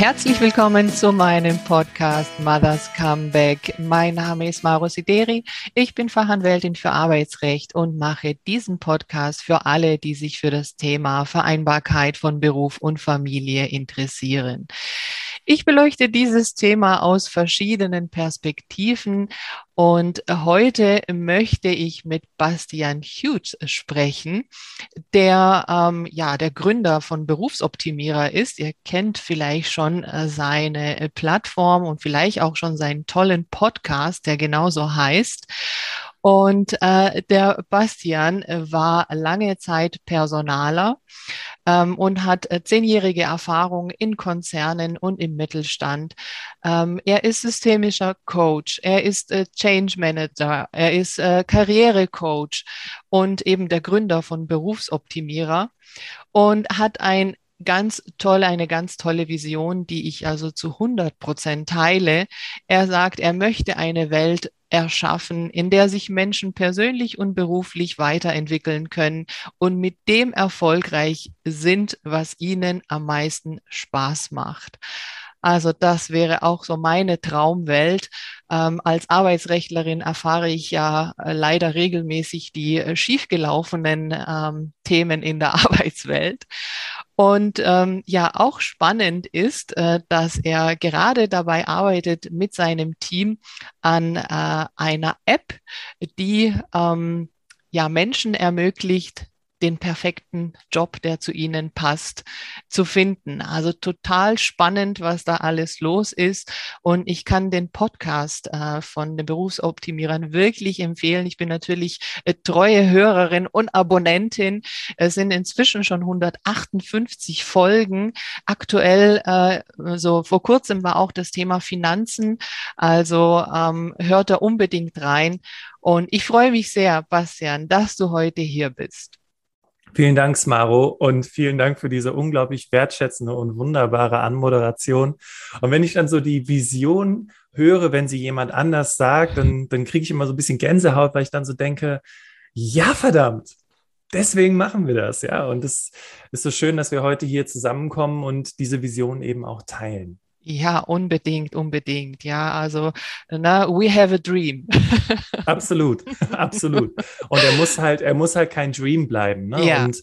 Herzlich willkommen zu meinem Podcast Mothers Comeback. Mein Name ist Maro Sideri. Ich bin Fachanwältin für Arbeitsrecht und mache diesen Podcast für alle, die sich für das Thema Vereinbarkeit von Beruf und Familie interessieren. Ich beleuchte dieses Thema aus verschiedenen Perspektiven und heute möchte ich mit Bastian Hughes sprechen, der ähm, ja der Gründer von Berufsoptimierer ist. Ihr kennt vielleicht schon äh, seine äh, Plattform und vielleicht auch schon seinen tollen Podcast, der genauso heißt. Und äh, der Bastian äh, war lange Zeit Personaler ähm, und hat äh, zehnjährige Erfahrung in Konzernen und im Mittelstand. Ähm, er ist systemischer Coach, er ist äh, Change Manager, er ist äh, Karrierecoach und eben der Gründer von Berufsoptimierer und hat ein ganz toll, eine ganz tolle Vision, die ich also zu 100 Prozent teile. Er sagt, er möchte eine Welt erschaffen, in der sich Menschen persönlich und beruflich weiterentwickeln können und mit dem erfolgreich sind, was ihnen am meisten Spaß macht. Also das wäre auch so meine Traumwelt. Ähm, als Arbeitsrechtlerin erfahre ich ja äh, leider regelmäßig die äh, schiefgelaufenen ähm, Themen in der Arbeitswelt. Und ähm, ja, auch spannend ist, äh, dass er gerade dabei arbeitet mit seinem Team an äh, einer App, die ähm, ja Menschen ermöglicht, den perfekten Job, der zu ihnen passt, zu finden. Also total spannend, was da alles los ist. Und ich kann den Podcast äh, von den Berufsoptimierern wirklich empfehlen. Ich bin natürlich äh, treue Hörerin und Abonnentin. Es sind inzwischen schon 158 Folgen. Aktuell, äh, so vor kurzem war auch das Thema Finanzen. Also ähm, hört da unbedingt rein. Und ich freue mich sehr, Bastian, dass du heute hier bist. Vielen Dank, Smaro, und vielen Dank für diese unglaublich wertschätzende und wunderbare Anmoderation. Und wenn ich dann so die Vision höre, wenn sie jemand anders sagt, dann, dann kriege ich immer so ein bisschen Gänsehaut, weil ich dann so denke, ja, verdammt, deswegen machen wir das, ja. Und es ist so schön, dass wir heute hier zusammenkommen und diese Vision eben auch teilen. Ja, unbedingt, unbedingt. Ja, also, na, we have a dream. absolut, absolut. Und er muss halt, er muss halt kein Dream bleiben. Ne? Ja. Und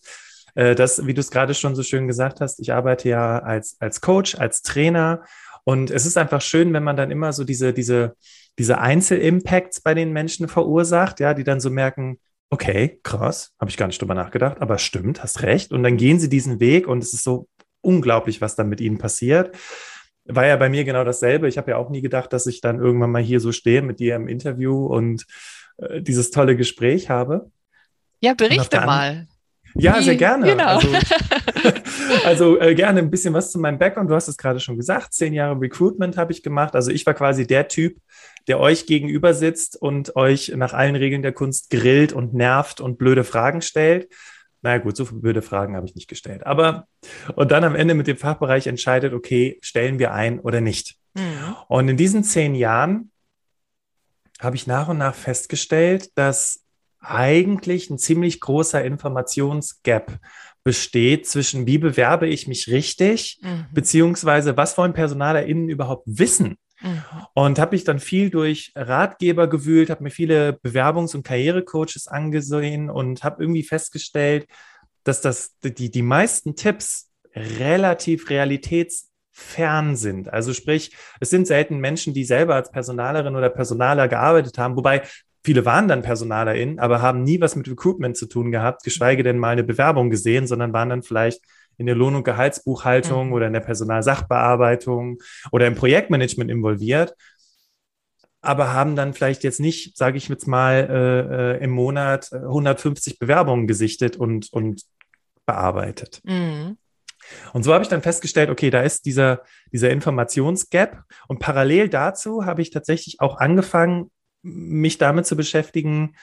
äh, das, wie du es gerade schon so schön gesagt hast, ich arbeite ja als, als Coach, als Trainer. Und es ist einfach schön, wenn man dann immer so diese, diese, diese Einzelimpacts bei den Menschen verursacht, ja, die dann so merken, okay, krass, habe ich gar nicht drüber nachgedacht, aber stimmt, hast recht. Und dann gehen sie diesen Weg und es ist so unglaublich, was dann mit ihnen passiert war ja bei mir genau dasselbe. Ich habe ja auch nie gedacht, dass ich dann irgendwann mal hier so stehe mit dir im Interview und äh, dieses tolle Gespräch habe. Ja, berichte mal. Ja, sehr gerne. Genau. Also, also äh, gerne ein bisschen was zu meinem Background. Du hast es gerade schon gesagt. Zehn Jahre Recruitment habe ich gemacht. Also ich war quasi der Typ, der euch gegenüber sitzt und euch nach allen Regeln der Kunst grillt und nervt und blöde Fragen stellt. Naja gut, so viele blöde Fragen habe ich nicht gestellt. Aber und dann am Ende mit dem Fachbereich entscheidet, okay, stellen wir ein oder nicht. Mhm. Und in diesen zehn Jahren habe ich nach und nach festgestellt, dass eigentlich ein ziemlich großer Informationsgap besteht zwischen, wie bewerbe ich mich richtig, mhm. beziehungsweise was wollen PersonalerInnen überhaupt wissen Mhm. Und habe mich dann viel durch Ratgeber gewühlt, habe mir viele Bewerbungs- und Karrierecoaches angesehen und habe irgendwie festgestellt, dass das, die, die meisten Tipps relativ realitätsfern sind. Also sprich, es sind selten Menschen, die selber als Personalerin oder Personaler gearbeitet haben, wobei viele waren dann PersonalerInnen, aber haben nie was mit Recruitment zu tun gehabt, geschweige denn mal eine Bewerbung gesehen, sondern waren dann vielleicht in der Lohn- und Gehaltsbuchhaltung mhm. oder in der Personalsachbearbeitung oder im Projektmanagement involviert, aber haben dann vielleicht jetzt nicht, sage ich jetzt mal, äh, äh im Monat 150 äh, Bewerbungen gesichtet und, und bearbeitet. Mhm. Und so habe ich dann festgestellt, okay, da ist dieser, dieser Informationsgap. Und parallel dazu habe ich tatsächlich auch angefangen, mich damit zu beschäftigen,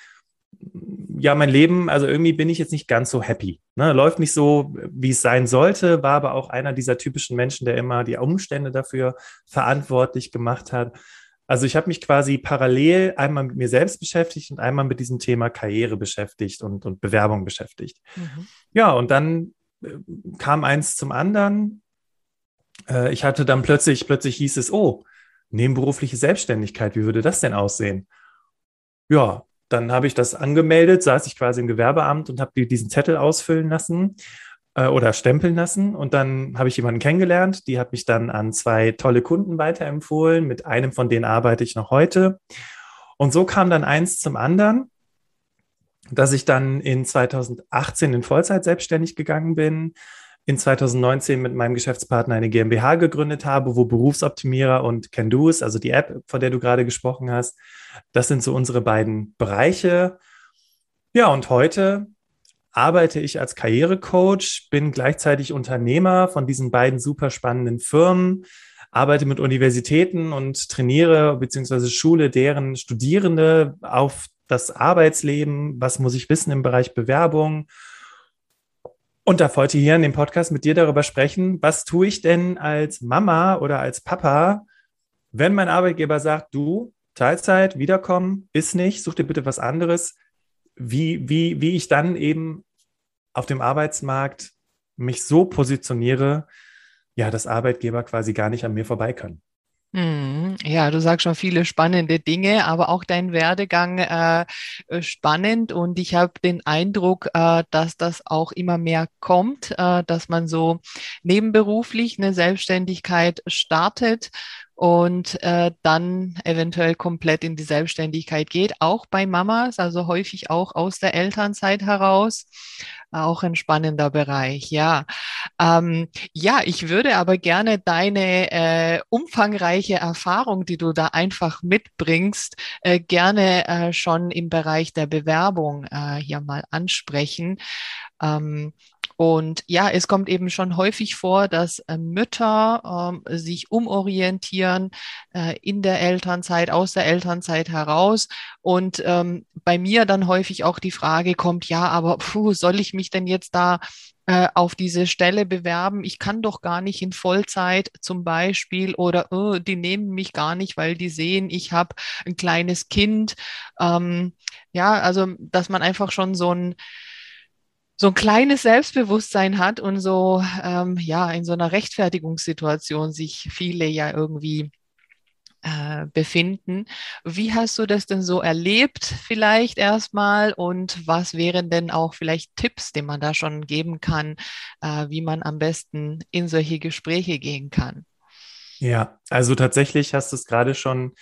ja, mein Leben, also irgendwie bin ich jetzt nicht ganz so happy. Ne? Läuft nicht so, wie es sein sollte, war aber auch einer dieser typischen Menschen, der immer die Umstände dafür verantwortlich gemacht hat. Also ich habe mich quasi parallel einmal mit mir selbst beschäftigt und einmal mit diesem Thema Karriere beschäftigt und, und Bewerbung beschäftigt. Mhm. Ja, und dann äh, kam eins zum anderen. äh, ich hatte dann plötzlich, plötzlich hieß es, oh, nebenberufliche Selbstständigkeit, wie würde das denn aussehen? Ja, dann habe ich das angemeldet, saß ich quasi im Gewerbeamt und habe diesen Zettel ausfüllen lassen äh, oder stempeln lassen. Und dann habe ich jemanden kennengelernt, die hat mich dann an zwei tolle Kunden weiterempfohlen. Mit einem von denen arbeite ich noch heute. Und so kam dann eins zum anderen, dass ich dann in 2018 in Vollzeit selbstständig gegangen bin, in 2019 mit meinem Geschäftspartner eine GmbH gegründet habe, wo Berufsoptimierer und Can Do ist, also die App, von der du gerade gesprochen hast. Das sind so unsere beiden Bereiche. Ja, und heute arbeite ich als Karrierecoach, bin gleichzeitig Unternehmer von diesen beiden super spannenden Firmen, arbeite mit Universitäten und trainiere bzw. schule deren Studierende auf das Arbeitsleben, was muss ich wissen im Bereich Bewerbung. Und darf heute hier in dem Podcast mit dir darüber sprechen, was tue ich denn als Mama oder als Papa, wenn mein Arbeitgeber sagt, du, Teilzeit, wiederkommen, ist nicht, such dir bitte was anderes, wie, wie, wie ich dann eben auf dem Arbeitsmarkt mich so positioniere, ja, dass Arbeitgeber quasi gar nicht an mir vorbei können. Hm, ja, du sagst schon viele spannende Dinge, aber auch dein Werdegang äh spannend. Und ich habe den Eindruck, äh, dass das auch immer mehr kommt, äh, dass man so nebenberuflich eine Selbstständigkeit startet und äh, dann eventuell komplett in die Selbstständigkeit geht, auch bei Mamas, also häufig auch aus der Elternzeit heraus. Auch ein spannender Bereich, ja. Ähm, ja, ich würde aber gerne deine äh, umfangreiche Erfahrung, die du da einfach mitbringst, äh, gerne äh, schon im Bereich der Bewerbung äh, hier mal ansprechen. Ähm, und ja, es kommt eben schon häufig vor, dass äh, Mütter äh, sich umorientieren äh, in der Elternzeit, aus der Elternzeit heraus. Und ähm, bei mir dann häufig auch die Frage kommt, ja, aber puh, soll ich mich denn jetzt da äh, auf diese Stelle bewerben? Ich kann doch gar nicht in Vollzeit zum Beispiel oder oh, die nehmen mich gar nicht, weil die sehen, ich habe ein kleines Kind. Ähm, ja, also dass man einfach schon so ein so ein kleines Selbstbewusstsein hat und so, ähm, ja, in so einer Rechtfertigungssituation sich viele ja irgendwie äh, befinden. Wie hast du das denn so erlebt vielleicht erstmal und was wären denn auch vielleicht Tipps, die man da schon geben kann, äh, wie man am besten in solche Gespräche gehen kann? Ja, also tatsächlich hast du es gerade schon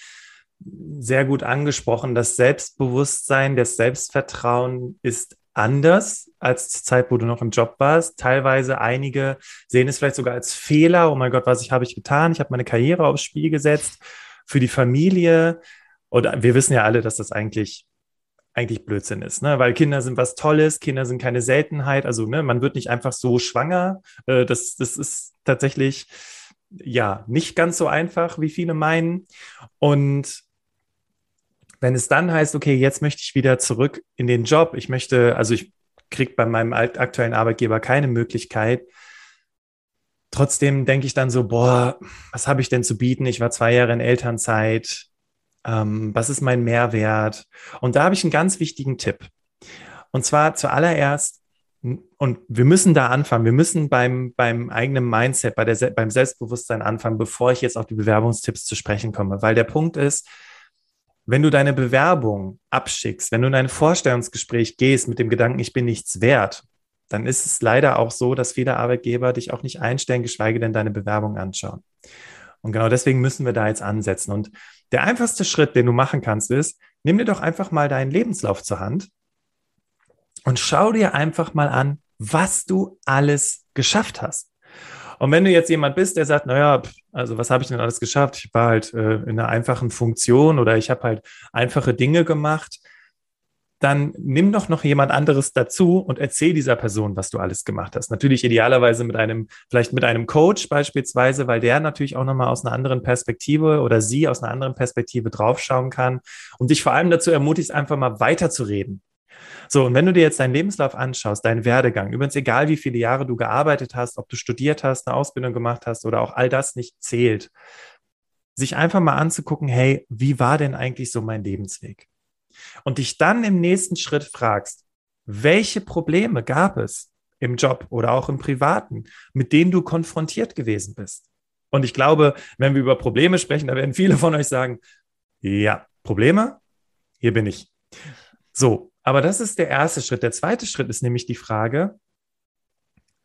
sehr gut angesprochen. Das Selbstbewusstsein, das Selbstvertrauen ist anders als zur Zeit, wo du noch im Job warst. Teilweise einige sehen es vielleicht sogar als Fehler. Oh mein Gott, was habe ich getan? Ich habe meine Karriere aufs Spiel gesetzt für die Familie. Und wir wissen ja alle, dass das eigentlich eigentlich Blödsinn ist, ne? weil Kinder sind was Tolles, Kinder sind keine Seltenheit, also ne, man wird nicht einfach so schwanger. Äh, das, das ist tatsächlich ja nicht ganz so einfach, wie viele meinen. Und wenn es dann heißt, okay, jetzt möchte ich wieder zurück in den Job, ich möchte, also ich kriege bei meinem aktuellen Arbeitgeber keine Möglichkeit, trotzdem denke ich dann so, boah, was habe ich denn zu bieten? Ich war zwei Jahre in Elternzeit. Ähm, was ist mein Mehrwert? Und da habe ich einen ganz wichtigen Tipp. Und zwar zuallererst, und wir müssen da anfangen, wir müssen beim, beim eigenen Mindset, bei der, beim Selbstbewusstsein anfangen, bevor ich jetzt auf die Bewerbungstipps zu sprechen komme. Weil der Punkt ist, wenn du deine Bewerbung abschickst, wenn du in ein Vorstellungsgespräch gehst mit dem Gedanken, ich bin nichts wert, dann ist es leider auch so, dass viele Arbeitgeber dich auch nicht einstellen, geschweige denn deine Bewerbung anschauen. Und genau deswegen müssen wir da jetzt ansetzen. Und der einfachste Schritt, den du machen kannst, ist, nimm dir doch einfach mal deinen Lebenslauf zur Hand und schau dir einfach mal an, was du alles geschafft hast. Und wenn du jetzt jemand bist, der sagt, naja, also was habe ich denn alles geschafft? Ich war halt äh, in einer einfachen Funktion oder ich habe halt einfache Dinge gemacht, dann nimm doch noch jemand anderes dazu und erzähl dieser Person, was du alles gemacht hast. Natürlich idealerweise mit einem, vielleicht mit einem Coach beispielsweise, weil der natürlich auch nochmal aus einer anderen Perspektive oder sie aus einer anderen Perspektive draufschauen kann und dich vor allem dazu ermutigt, einfach mal weiterzureden. So, und wenn du dir jetzt deinen Lebenslauf anschaust, deinen Werdegang, übrigens egal wie viele Jahre du gearbeitet hast, ob du studiert hast, eine Ausbildung gemacht hast oder auch all das nicht zählt, sich einfach mal anzugucken, hey, wie war denn eigentlich so mein Lebensweg? Und dich dann im nächsten Schritt fragst, welche Probleme gab es im Job oder auch im Privaten, mit denen du konfrontiert gewesen bist? Und ich glaube, wenn wir über Probleme sprechen, da werden viele von euch sagen, ja, Probleme, hier bin ich. So, aber das ist der erste Schritt. Der zweite Schritt ist nämlich die Frage,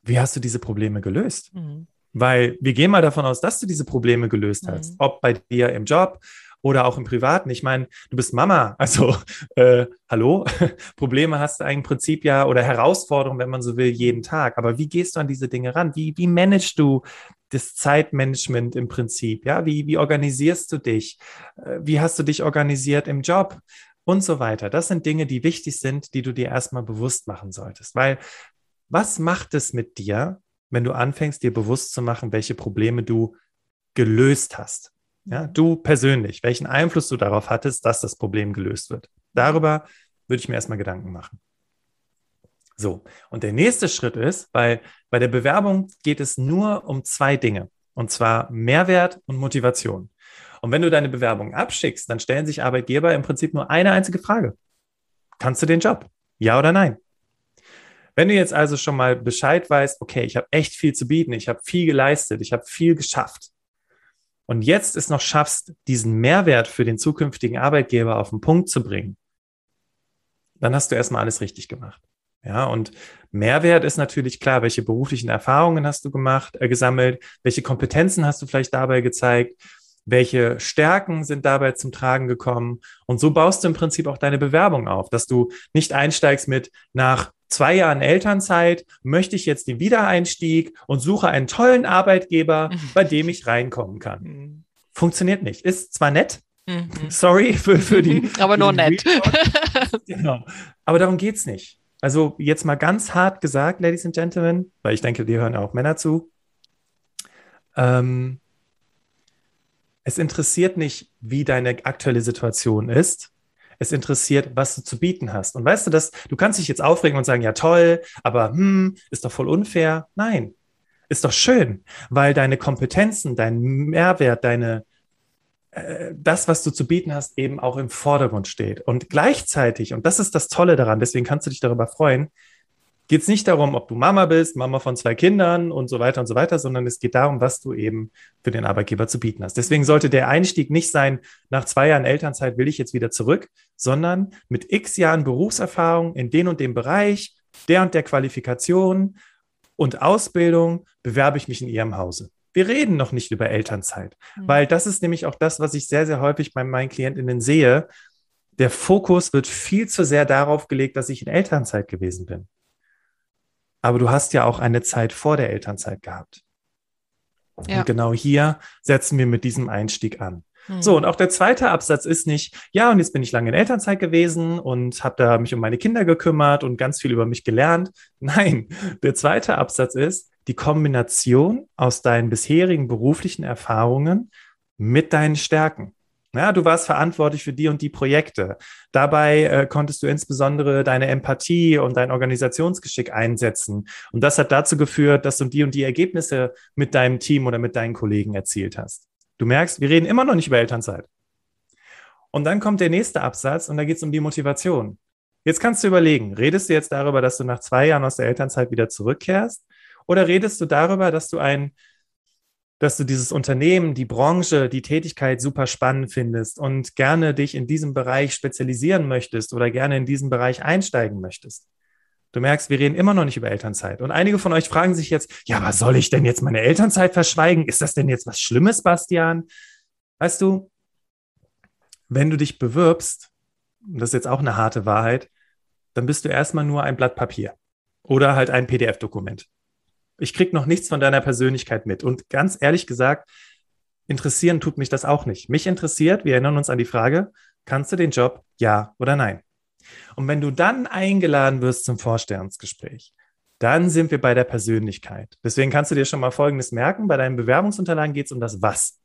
wie hast du diese Probleme gelöst? Mhm. Weil wir gehen mal davon aus, dass du diese Probleme gelöst mhm. hast, ob bei dir im Job oder auch im Privaten. Ich meine, du bist Mama, also äh, hallo, Probleme hast du eigentlich im Prinzip ja oder Herausforderungen, wenn man so will, jeden Tag. Aber wie gehst du an diese Dinge ran? Wie, wie managst du das Zeitmanagement im Prinzip? Ja, wie, wie organisierst du dich? Äh, wie hast du dich organisiert im Job? Und so weiter. Das sind Dinge, die wichtig sind, die du dir erstmal bewusst machen solltest. Weil was macht es mit dir, wenn du anfängst, dir bewusst zu machen, welche Probleme du gelöst hast? Ja, du persönlich, welchen Einfluss du darauf hattest, dass das Problem gelöst wird. Darüber würde ich mir erstmal Gedanken machen. So, und der nächste Schritt ist, weil bei der Bewerbung geht es nur um zwei Dinge, und zwar Mehrwert und Motivation. Und wenn du deine Bewerbung abschickst, dann stellen sich Arbeitgeber im Prinzip nur eine einzige Frage. Kannst du den Job? Ja oder nein? Wenn du jetzt also schon mal Bescheid weißt, okay, ich habe echt viel zu bieten, ich habe viel geleistet, ich habe viel geschafft und jetzt es noch schaffst, diesen Mehrwert für den zukünftigen Arbeitgeber auf den Punkt zu bringen, dann hast du erstmal alles richtig gemacht. Ja, und Mehrwert ist natürlich klar, welche beruflichen Erfahrungen hast du gemacht, äh, gesammelt, welche Kompetenzen hast du vielleicht dabei gezeigt, welche Stärken sind dabei zum Tragen gekommen. Und so baust du im Prinzip auch deine Bewerbung auf, dass du nicht einsteigst mit nach zwei Jahren Elternzeit möchte ich jetzt den Wiedereinstieg und suche einen tollen Arbeitgeber, mhm. bei dem ich reinkommen kann. Mhm. Funktioniert nicht. Ist zwar nett, mhm. sorry für, für die. Aber nur nett. genau. Aber darum geht's nicht. Also jetzt mal ganz hart gesagt, Ladies and Gentlemen, weil ich denke, dir hören auch Männer zu. Ähm, es interessiert nicht, wie deine aktuelle Situation ist. Es interessiert, was du zu bieten hast. Und weißt du das, du kannst dich jetzt aufregen und sagen, ja toll, aber hm, ist doch voll unfair. Nein, ist doch schön, weil deine Kompetenzen, dein Mehrwert, deine, äh, das, was du zu bieten hast, eben auch im Vordergrund steht. Und gleichzeitig, und das ist das Tolle daran, deswegen kannst du dich darüber freuen, geht es nicht darum, ob du Mama bist, Mama von zwei Kindern und so weiter und so weiter, sondern es geht darum, was du eben für den Arbeitgeber zu bieten hast. Deswegen sollte der Einstieg nicht sein, nach zwei Jahren Elternzeit will ich jetzt wieder zurück, sondern mit x Jahren Berufserfahrung in den und dem Bereich, der und der Qualifikation und Ausbildung bewerbe ich mich in Ihrem Hause. Wir reden noch nicht über Elternzeit, mhm. weil das ist nämlich auch das, was ich sehr, sehr häufig bei meinen Klientinnen sehe. Der Fokus wird viel zu sehr darauf gelegt, dass ich in Elternzeit gewesen bin. Aber du hast ja auch eine Zeit vor der Elternzeit gehabt. Ja. Und genau hier setzen wir mit diesem Einstieg an. Mhm. So, und auch der zweite Absatz ist nicht, ja, und jetzt bin ich lange in Elternzeit gewesen und habe da mich um meine Kinder gekümmert und ganz viel über mich gelernt. Nein, der zweite Absatz ist die Kombination aus deinen bisherigen beruflichen Erfahrungen mit deinen Stärken. Ja, du warst verantwortlich für die und die Projekte. Dabei äh, konntest du insbesondere deine Empathie und dein Organisationsgeschick einsetzen. Und das hat dazu geführt, dass du die und die Ergebnisse mit deinem Team oder mit deinen Kollegen erzielt hast. Du merkst, wir reden immer noch nicht über Elternzeit. Und dann kommt der nächste Absatz und da geht es um die Motivation. Jetzt kannst du überlegen, redest du jetzt darüber, dass du nach zwei Jahren aus der Elternzeit wieder zurückkehrst? Oder redest du darüber, dass du ein dass du dieses Unternehmen, die Branche, die Tätigkeit super spannend findest und gerne dich in diesem Bereich spezialisieren möchtest oder gerne in diesen Bereich einsteigen möchtest. Du merkst, wir reden immer noch nicht über Elternzeit. Und einige von euch fragen sich jetzt, ja, was soll ich denn jetzt meine Elternzeit verschweigen? Ist das denn jetzt was Schlimmes, Bastian? Weißt du, wenn du dich bewirbst, und das ist jetzt auch eine harte Wahrheit, dann bist du erstmal nur ein Blatt Papier oder halt ein PDF-Dokument. Ich krieg noch nichts von deiner Persönlichkeit mit. Und ganz ehrlich gesagt, interessieren tut mich das auch nicht. Mich interessiert, wir erinnern uns an die Frage, kannst du den Job ja oder nein? Und wenn du dann eingeladen wirst zum Vorstellungsgespräch, dann sind wir bei der Persönlichkeit. Deswegen kannst du dir schon mal Folgendes merken. Bei deinen Bewerbungsunterlagen geht es um das Was.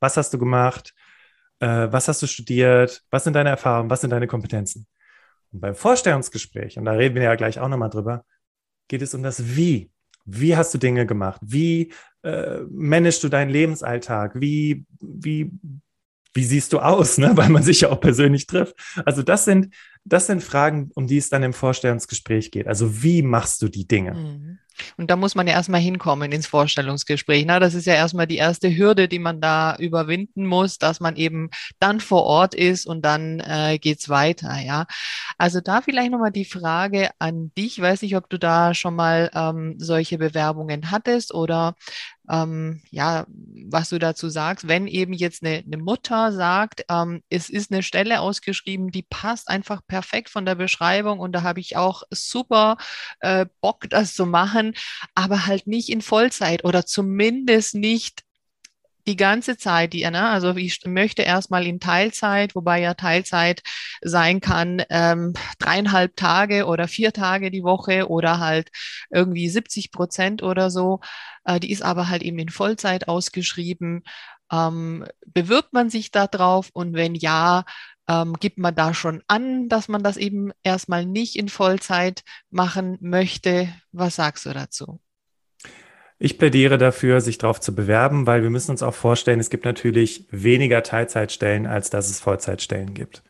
Was hast du gemacht? Äh, was hast du studiert? Was sind deine Erfahrungen? Was sind deine Kompetenzen? Und beim Vorstellungsgespräch, und da reden wir ja gleich auch nochmal drüber, geht es um das Wie. Wie hast du Dinge gemacht? Wie äh, managst du deinen Lebensalltag? Wie, wie, wie siehst du aus, ne? weil man sich ja auch persönlich trifft? Also das sind, das sind Fragen, um die es dann im Vorstellungsgespräch geht. Also wie machst du die Dinge? Mhm. Und da muss man ja erstmal hinkommen ins Vorstellungsgespräch. Na, das ist ja erstmal die erste Hürde, die man da überwinden muss, dass man eben dann vor Ort ist und dann äh, geht's weiter. Ja, also da vielleicht nochmal die Frage an dich. Weiß nicht, ob du da schon mal ähm, solche Bewerbungen hattest oder ähm, ja, was du dazu sagst, wenn eben jetzt eine, eine Mutter sagt, ähm, es ist eine Stelle ausgeschrieben, die passt einfach perfekt von der Beschreibung und da habe ich auch super äh, Bock, das zu machen, aber halt nicht in Vollzeit oder zumindest nicht die ganze Zeit, die, ne, also ich möchte erstmal in Teilzeit, wobei ja Teilzeit sein kann, ähm, dreieinhalb Tage oder vier Tage die Woche oder halt irgendwie 70 Prozent oder so. Äh, die ist aber halt eben in Vollzeit ausgeschrieben. Ähm, bewirbt man sich da drauf und wenn ja, ähm, gibt man da schon an, dass man das eben erstmal nicht in Vollzeit machen möchte? Was sagst du dazu? Ich plädiere dafür, sich darauf zu bewerben, weil wir müssen uns auch vorstellen, es gibt natürlich weniger Teilzeitstellen, als dass es Vollzeitstellen gibt.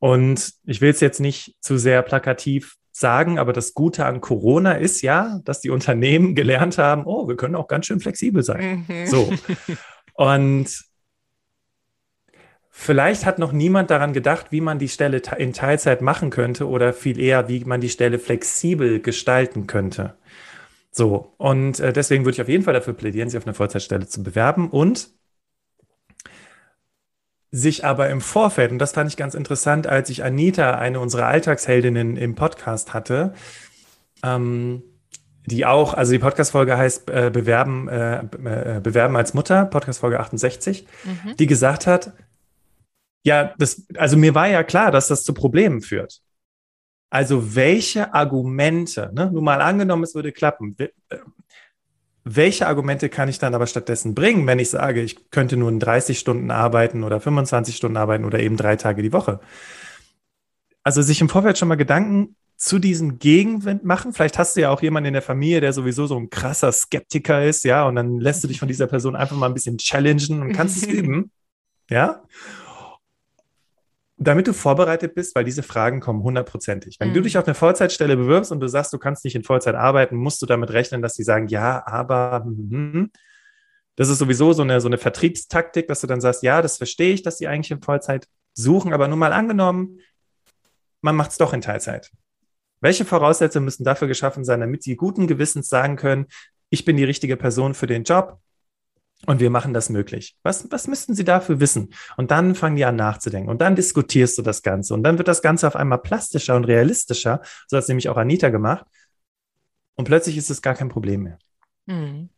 Und ich will es jetzt nicht zu sehr plakativ sagen, aber das Gute an Corona ist ja, dass die Unternehmen gelernt haben, oh, wir können auch ganz schön flexibel sein. Mhm. So. Und vielleicht hat noch niemand daran gedacht, wie man die Stelle in Teilzeit machen könnte oder viel eher, wie man die Stelle flexibel gestalten könnte. So, und äh, deswegen würde ich auf jeden Fall dafür plädieren, sich auf eine Vollzeitstelle zu bewerben und sich aber im Vorfeld, und das fand ich ganz interessant, als ich Anita, eine unserer Alltagsheldinnen im Podcast hatte, ähm, die auch, also die Podcast-Folge heißt äh, Bewerben, äh, äh Bewerben als Mutter, Podcast-Folge 68, mhm. die gesagt hat, ja, das, also mir war ja klar, dass das zu Problemen führt. Also welche Argumente, ne, nur mal angenommen, es würde klappen, äh, welche Argumente kann ich dann aber stattdessen bringen, wenn ich sage, ich könnte nur in 30 Stunden arbeiten oder 25 Stunden arbeiten oder eben drei Tage die Woche? Also sich im Vorfeld schon mal Gedanken zu diesem Gegenwind machen. Vielleicht hast du ja auch jemanden in der Familie, der sowieso so ein krasser Skeptiker ist, ja, und dann lässt du dich von dieser Person einfach mal ein bisschen challengen und kannst es üben, ja damit du vorbereitet bist, weil diese Fragen kommen hundertprozentig. Wenn mhm. du dich auf eine Vollzeitstelle bewirbst und du sagst, du kannst nicht in Vollzeit arbeiten, musst du damit rechnen, dass sie sagen, ja, aber hm, das ist sowieso so eine, so eine Vertriebstaktik, dass du dann sagst, ja, das verstehe ich, dass sie eigentlich in Vollzeit suchen, aber nur mal angenommen, man macht es doch in Teilzeit. Welche Voraussetzungen müssen dafür geschaffen sein, damit sie guten Gewissens sagen können, ich bin die richtige Person für den Job, und wir machen das möglich. Was, was müssten Sie dafür wissen? Und dann fangen die an nachzudenken. Und dann diskutierst du das Ganze. Und dann wird das Ganze auf einmal plastischer und realistischer. So hat es nämlich auch Anita gemacht. Und plötzlich ist es gar kein Problem mehr. Hm.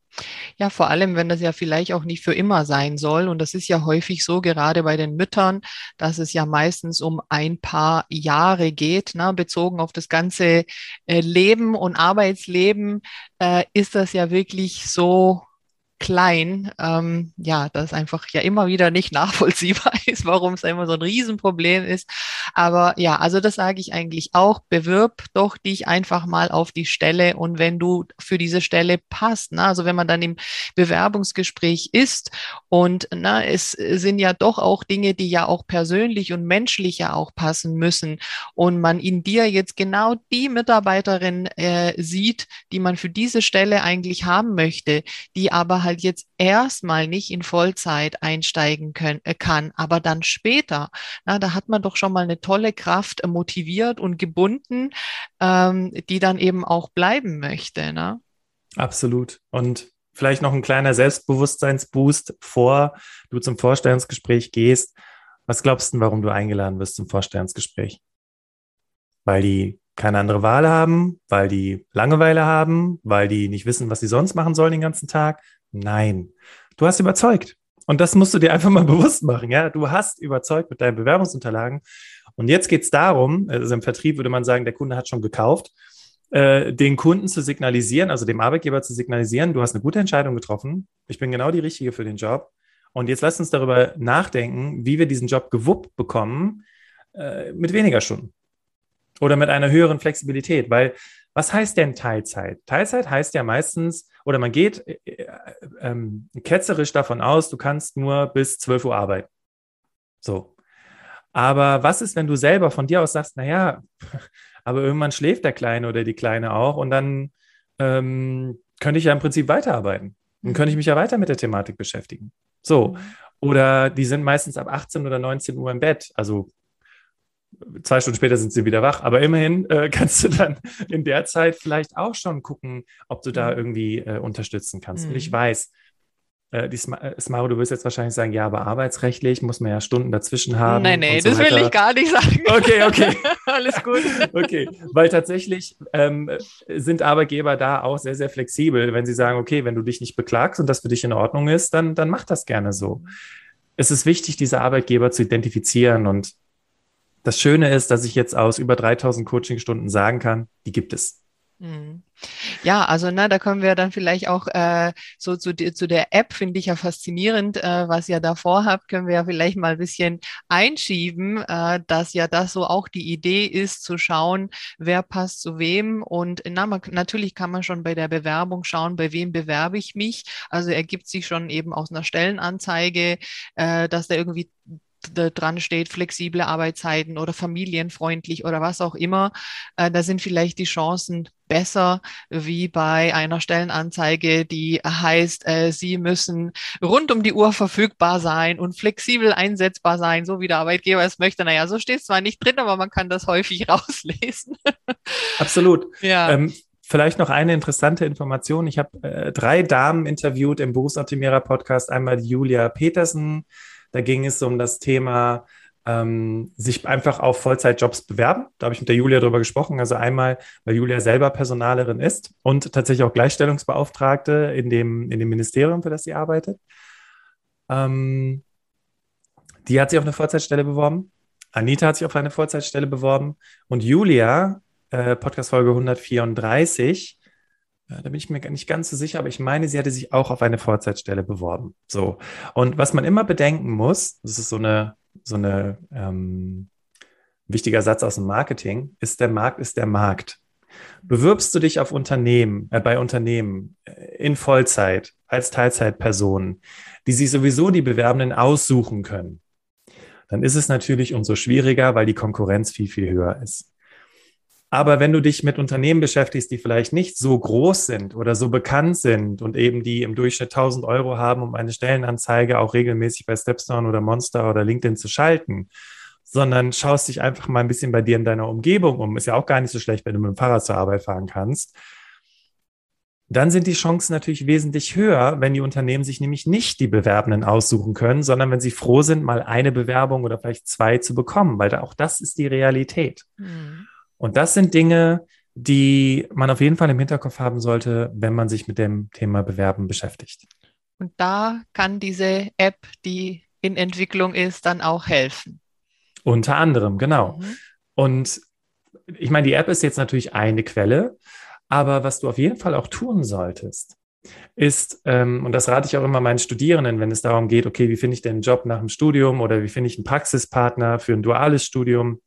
Ja, vor allem, wenn das ja vielleicht auch nicht für immer sein soll. Und das ist ja häufig so, gerade bei den Müttern, dass es ja meistens um ein paar Jahre geht, ne? bezogen auf das ganze äh, Leben und Arbeitsleben, äh, ist das ja wirklich so klein, ähm, ja, das einfach ja immer wieder nicht nachvollziehbar ist, warum es immer so ein Riesenproblem ist. Aber ja, also das sage ich eigentlich auch, bewirb doch dich einfach mal auf die Stelle und wenn du für diese Stelle passt, ne, also wenn man dann im Bewerbungsgespräch ist und na, ne, es sind ja doch auch Dinge, die ja auch persönlich und menschlich ja auch passen müssen und man in dir jetzt genau die Mitarbeiterin äh, sieht, die man für diese Stelle eigentlich haben möchte, die aber halt halt jetzt erstmal nicht in Vollzeit einsteigen können, äh, kann, aber dann später, na, da hat man doch schon mal eine tolle Kraft motiviert und gebunden, ähm, die dann eben auch bleiben möchte. Ne? Absolut. Und vielleicht noch ein kleiner Selbstbewusstseinsboost, vor du zum Vorstellungsgespräch gehst. Was glaubst du, warum du eingeladen wirst zum Vorstellungsgespräch? Weil die keine andere Wahl haben, weil die Langeweile haben, weil die nicht wissen, was sie sonst machen sollen den ganzen Tag, Nein. Du hast überzeugt. Und das musst du dir einfach mal bewusst machen. Ja, du hast überzeugt mit deinen Bewerbungsunterlagen. Und jetzt geht es darum, also im Vertrieb würde man sagen, der Kunde hat schon gekauft, äh, den Kunden zu signalisieren, also dem Arbeitgeber zu signalisieren, du hast eine gute Entscheidung getroffen. Ich bin genau die Richtige für den Job. Und jetzt lass uns darüber nachdenken, wie wir diesen Job gewuppt bekommen äh, mit weniger Stunden oder mit einer höheren Flexibilität. Weil was heißt denn Teilzeit? Teilzeit heißt ja meistens, oder man geht äh, äh, ähm, ketzerisch davon aus, du kannst nur bis 12 Uhr arbeiten. So. Aber was ist, wenn du selber von dir aus sagst, naja, aber irgendwann schläft der Kleine oder die Kleine auch und dann äh, ähm, könnte ich ja im Prinzip weiterarbeiten. Dann könnte ich mich ja weiter mit der Thematik beschäftigen. So. Mhm. Oder die sind meistens ab 18 oder 19 Uhr im Bett. Also zwei Stunden später sind sie wieder wach. Aber immerhin äh, kannst du dann in der Zeit vielleicht auch schon gucken, ob du da mhm. irgendwie äh, unterstützen kannst. Mhm. Und ich mhm. weiß, äh, die äh, Smaro, du wirst jetzt wahrscheinlich sagen, ja, aber arbeitsrechtlich muss man ja Stunden dazwischen haben. Nein, nein, so das weiter. will ich gar nicht sagen. Okay, okay. Alles gut. Okay, weil tatsächlich ähm, sind Arbeitgeber da auch sehr, sehr flexibel. Wenn sie sagen, okay, wenn du dich nicht beklagst und das für dich in Ordnung ist, dann, dann mach das gerne so. Es ist wichtig, diese Arbeitgeber zu identifizieren und das Schöne ist, dass ich jetzt aus über 3000 Coachingstunden sagen kann, die gibt es. Mhm. Ja, also na, da kommen wir dann vielleicht auch äh, so zu, zu der App, finde ich ja faszinierend, äh, was ihr da vorhabt, können wir ja vielleicht mal ein bisschen einschieben, äh, dass ja das so auch die Idee ist, zu schauen, wer passt zu wem. Und na, man, natürlich kann man schon bei der Bewerbung schauen, bei wem bewerbe ich mich. Also ergibt sich schon eben aus einer Stellenanzeige, äh, dass da irgendwie dran steht, flexible Arbeitszeiten oder familienfreundlich oder was auch immer, äh, da sind vielleicht die Chancen besser wie bei einer Stellenanzeige, die heißt, äh, Sie müssen rund um die Uhr verfügbar sein und flexibel einsetzbar sein, so wie der Arbeitgeber es möchte. Naja, so steht es zwar nicht drin, aber man kann das häufig rauslesen. Absolut. Ja. Ähm, Vielleicht noch eine interessante Information. Ich habe äh, drei Damen interviewt im Berufsoptimierer Podcast. Einmal Julia Petersen, da ging es um das Thema, ähm, sich einfach auf Vollzeitjobs bewerben. Da habe ich mit der Julia drüber gesprochen. Also einmal, weil Julia selber Personalerin ist und tatsächlich auch Gleichstellungsbeauftragte in dem, in dem Ministerium, für das sie arbeitet. Ähm, die hat sich auf eine Vollzeitstelle beworben. Anita hat sich auf eine Vollzeitstelle beworben. Und Julia, äh, Podcast-Folge 134, da bin ich mir nicht ganz so sicher, aber ich meine, sie hatte sich auch auf eine Vollzeitstelle beworben. So. Und was man immer bedenken muss, das ist so eine, so eine ähm, wichtiger Satz aus dem Marketing, ist der Markt ist der Markt. Bewirbst du dich auf Unternehmen, äh, bei Unternehmen äh, in Vollzeit als Teilzeitperson, die sich sowieso die Bewerbenden aussuchen können, dann ist es natürlich umso schwieriger, weil die Konkurrenz viel, viel höher ist. Aber wenn du dich mit Unternehmen beschäftigst, die vielleicht nicht so groß sind oder so bekannt sind und eben die im Durchschnitt 1000 Euro haben, um eine Stellenanzeige auch regelmäßig bei Stepstone oder Monster oder LinkedIn zu schalten, sondern schaust dich einfach mal ein bisschen bei dir in deiner Umgebung um. Ist ja auch gar nicht so schlecht, wenn du mit dem Fahrrad zur Arbeit fahren kannst. Dann sind die Chancen natürlich wesentlich höher, wenn die Unternehmen sich nämlich nicht die Bewerbenden aussuchen können, sondern wenn sie froh sind, mal eine Bewerbung oder vielleicht zwei zu bekommen, weil auch das ist die Realität. Mhm. Und das sind Dinge, die man auf jeden Fall im Hinterkopf haben sollte, wenn man sich mit dem Thema Bewerben beschäftigt. Und da kann diese App, die in Entwicklung ist, dann auch helfen. Unter anderem, genau. Mhm. Und ich meine, die App ist jetzt natürlich eine Quelle, aber was du auf jeden Fall auch tun solltest, ist, ähm, und das rate ich auch immer meinen Studierenden, wenn es darum geht, okay, wie finde ich denn einen Job nach dem Studium oder wie finde ich einen Praxispartner für ein duales Studium,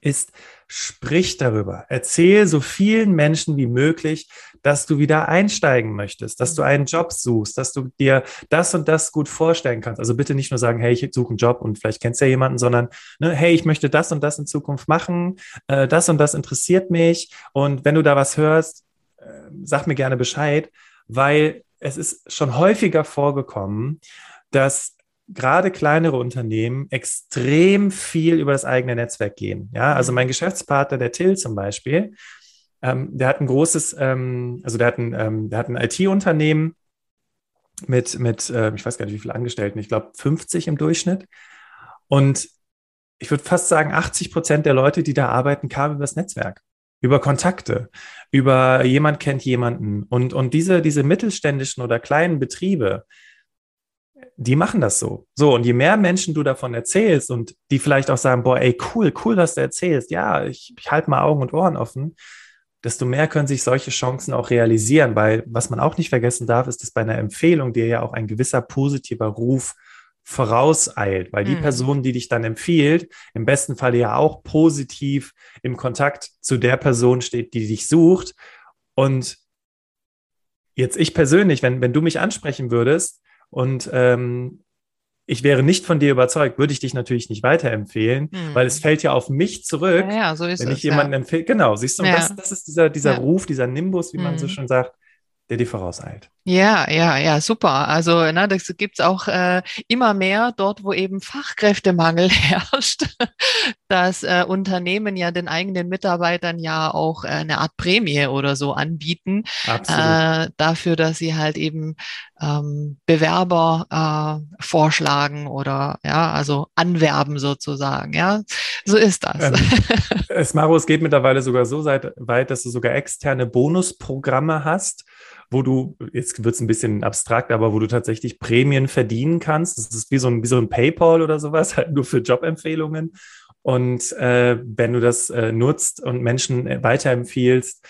ist, sprich darüber. Erzähl so vielen Menschen wie möglich, dass du wieder einsteigen möchtest, dass du einen Job suchst, dass du dir das und das gut vorstellen kannst. Also bitte nicht nur sagen, hey, ich suche einen Job und vielleicht kennst du ja jemanden, sondern, ne, hey, ich möchte das und das in Zukunft machen, äh, das und das interessiert mich. Und wenn du da was hörst, äh, sag mir gerne Bescheid, weil es ist schon häufiger vorgekommen, dass gerade kleinere Unternehmen extrem viel über das eigene Netzwerk gehen. Ja, also mein Geschäftspartner, der Till zum Beispiel, ähm, der hat ein großes, ähm, also der hat ein, ähm, der hat ein IT-Unternehmen mit, mit äh, ich weiß gar nicht, wie viele Angestellten, ich glaube 50 im Durchschnitt. Und ich würde fast sagen, 80 Prozent der Leute, die da arbeiten, kamen über das Netzwerk über Kontakte, über jemand kennt jemanden. Und, und diese, diese mittelständischen oder kleinen Betriebe, die machen das so. So, und je mehr Menschen du davon erzählst und die vielleicht auch sagen, boah, ey, cool, cool, was du erzählst, ja, ich, ich halte mal Augen und Ohren offen, desto mehr können sich solche Chancen auch realisieren, weil was man auch nicht vergessen darf, ist, dass bei einer Empfehlung dir ja auch ein gewisser positiver Ruf vorauseilt, weil die mhm. Person, die dich dann empfiehlt, im besten Fall ja auch positiv im Kontakt zu der Person steht, die dich sucht. Und jetzt ich persönlich, wenn, wenn du mich ansprechen würdest, und ähm, ich wäre nicht von dir überzeugt, würde ich dich natürlich nicht weiterempfehlen, hm. weil es fällt ja auf mich zurück, ja, ja so ist wenn ich jemanden ja. empfehle. Genau, siehst du, das, das, ist dieser, dieser Ruf, dieser Nimbus, wie man so hm. schon sagt, der dir vorauseilt. Ja, ja, ja, super. Also ne, das gibt's auch äh, immer mehr dort, wo eben Fachkräftemangel herrscht, dass äh, Unternehmen ja den eigenen Mitarbeitern ja auch äh, eine Art Prämie oder so anbieten, äh, dafür, dass sie halt eben ähm, Bewerber äh, vorschlagen oder ja, also anwerben sozusagen. Ja, so ist das. Ähm, es, Maro, es geht mittlerweile sogar so weit, dass du sogar externe Bonusprogramme hast wo du, jetzt wird es ein bisschen abstrakt, aber wo du tatsächlich Prämien verdienen kannst. Das ist wie so ein, wie so ein PayPal oder sowas, halt nur für Jobempfehlungen. Und äh, wenn du das äh, nutzt und Menschen äh, weiterempfiehlst,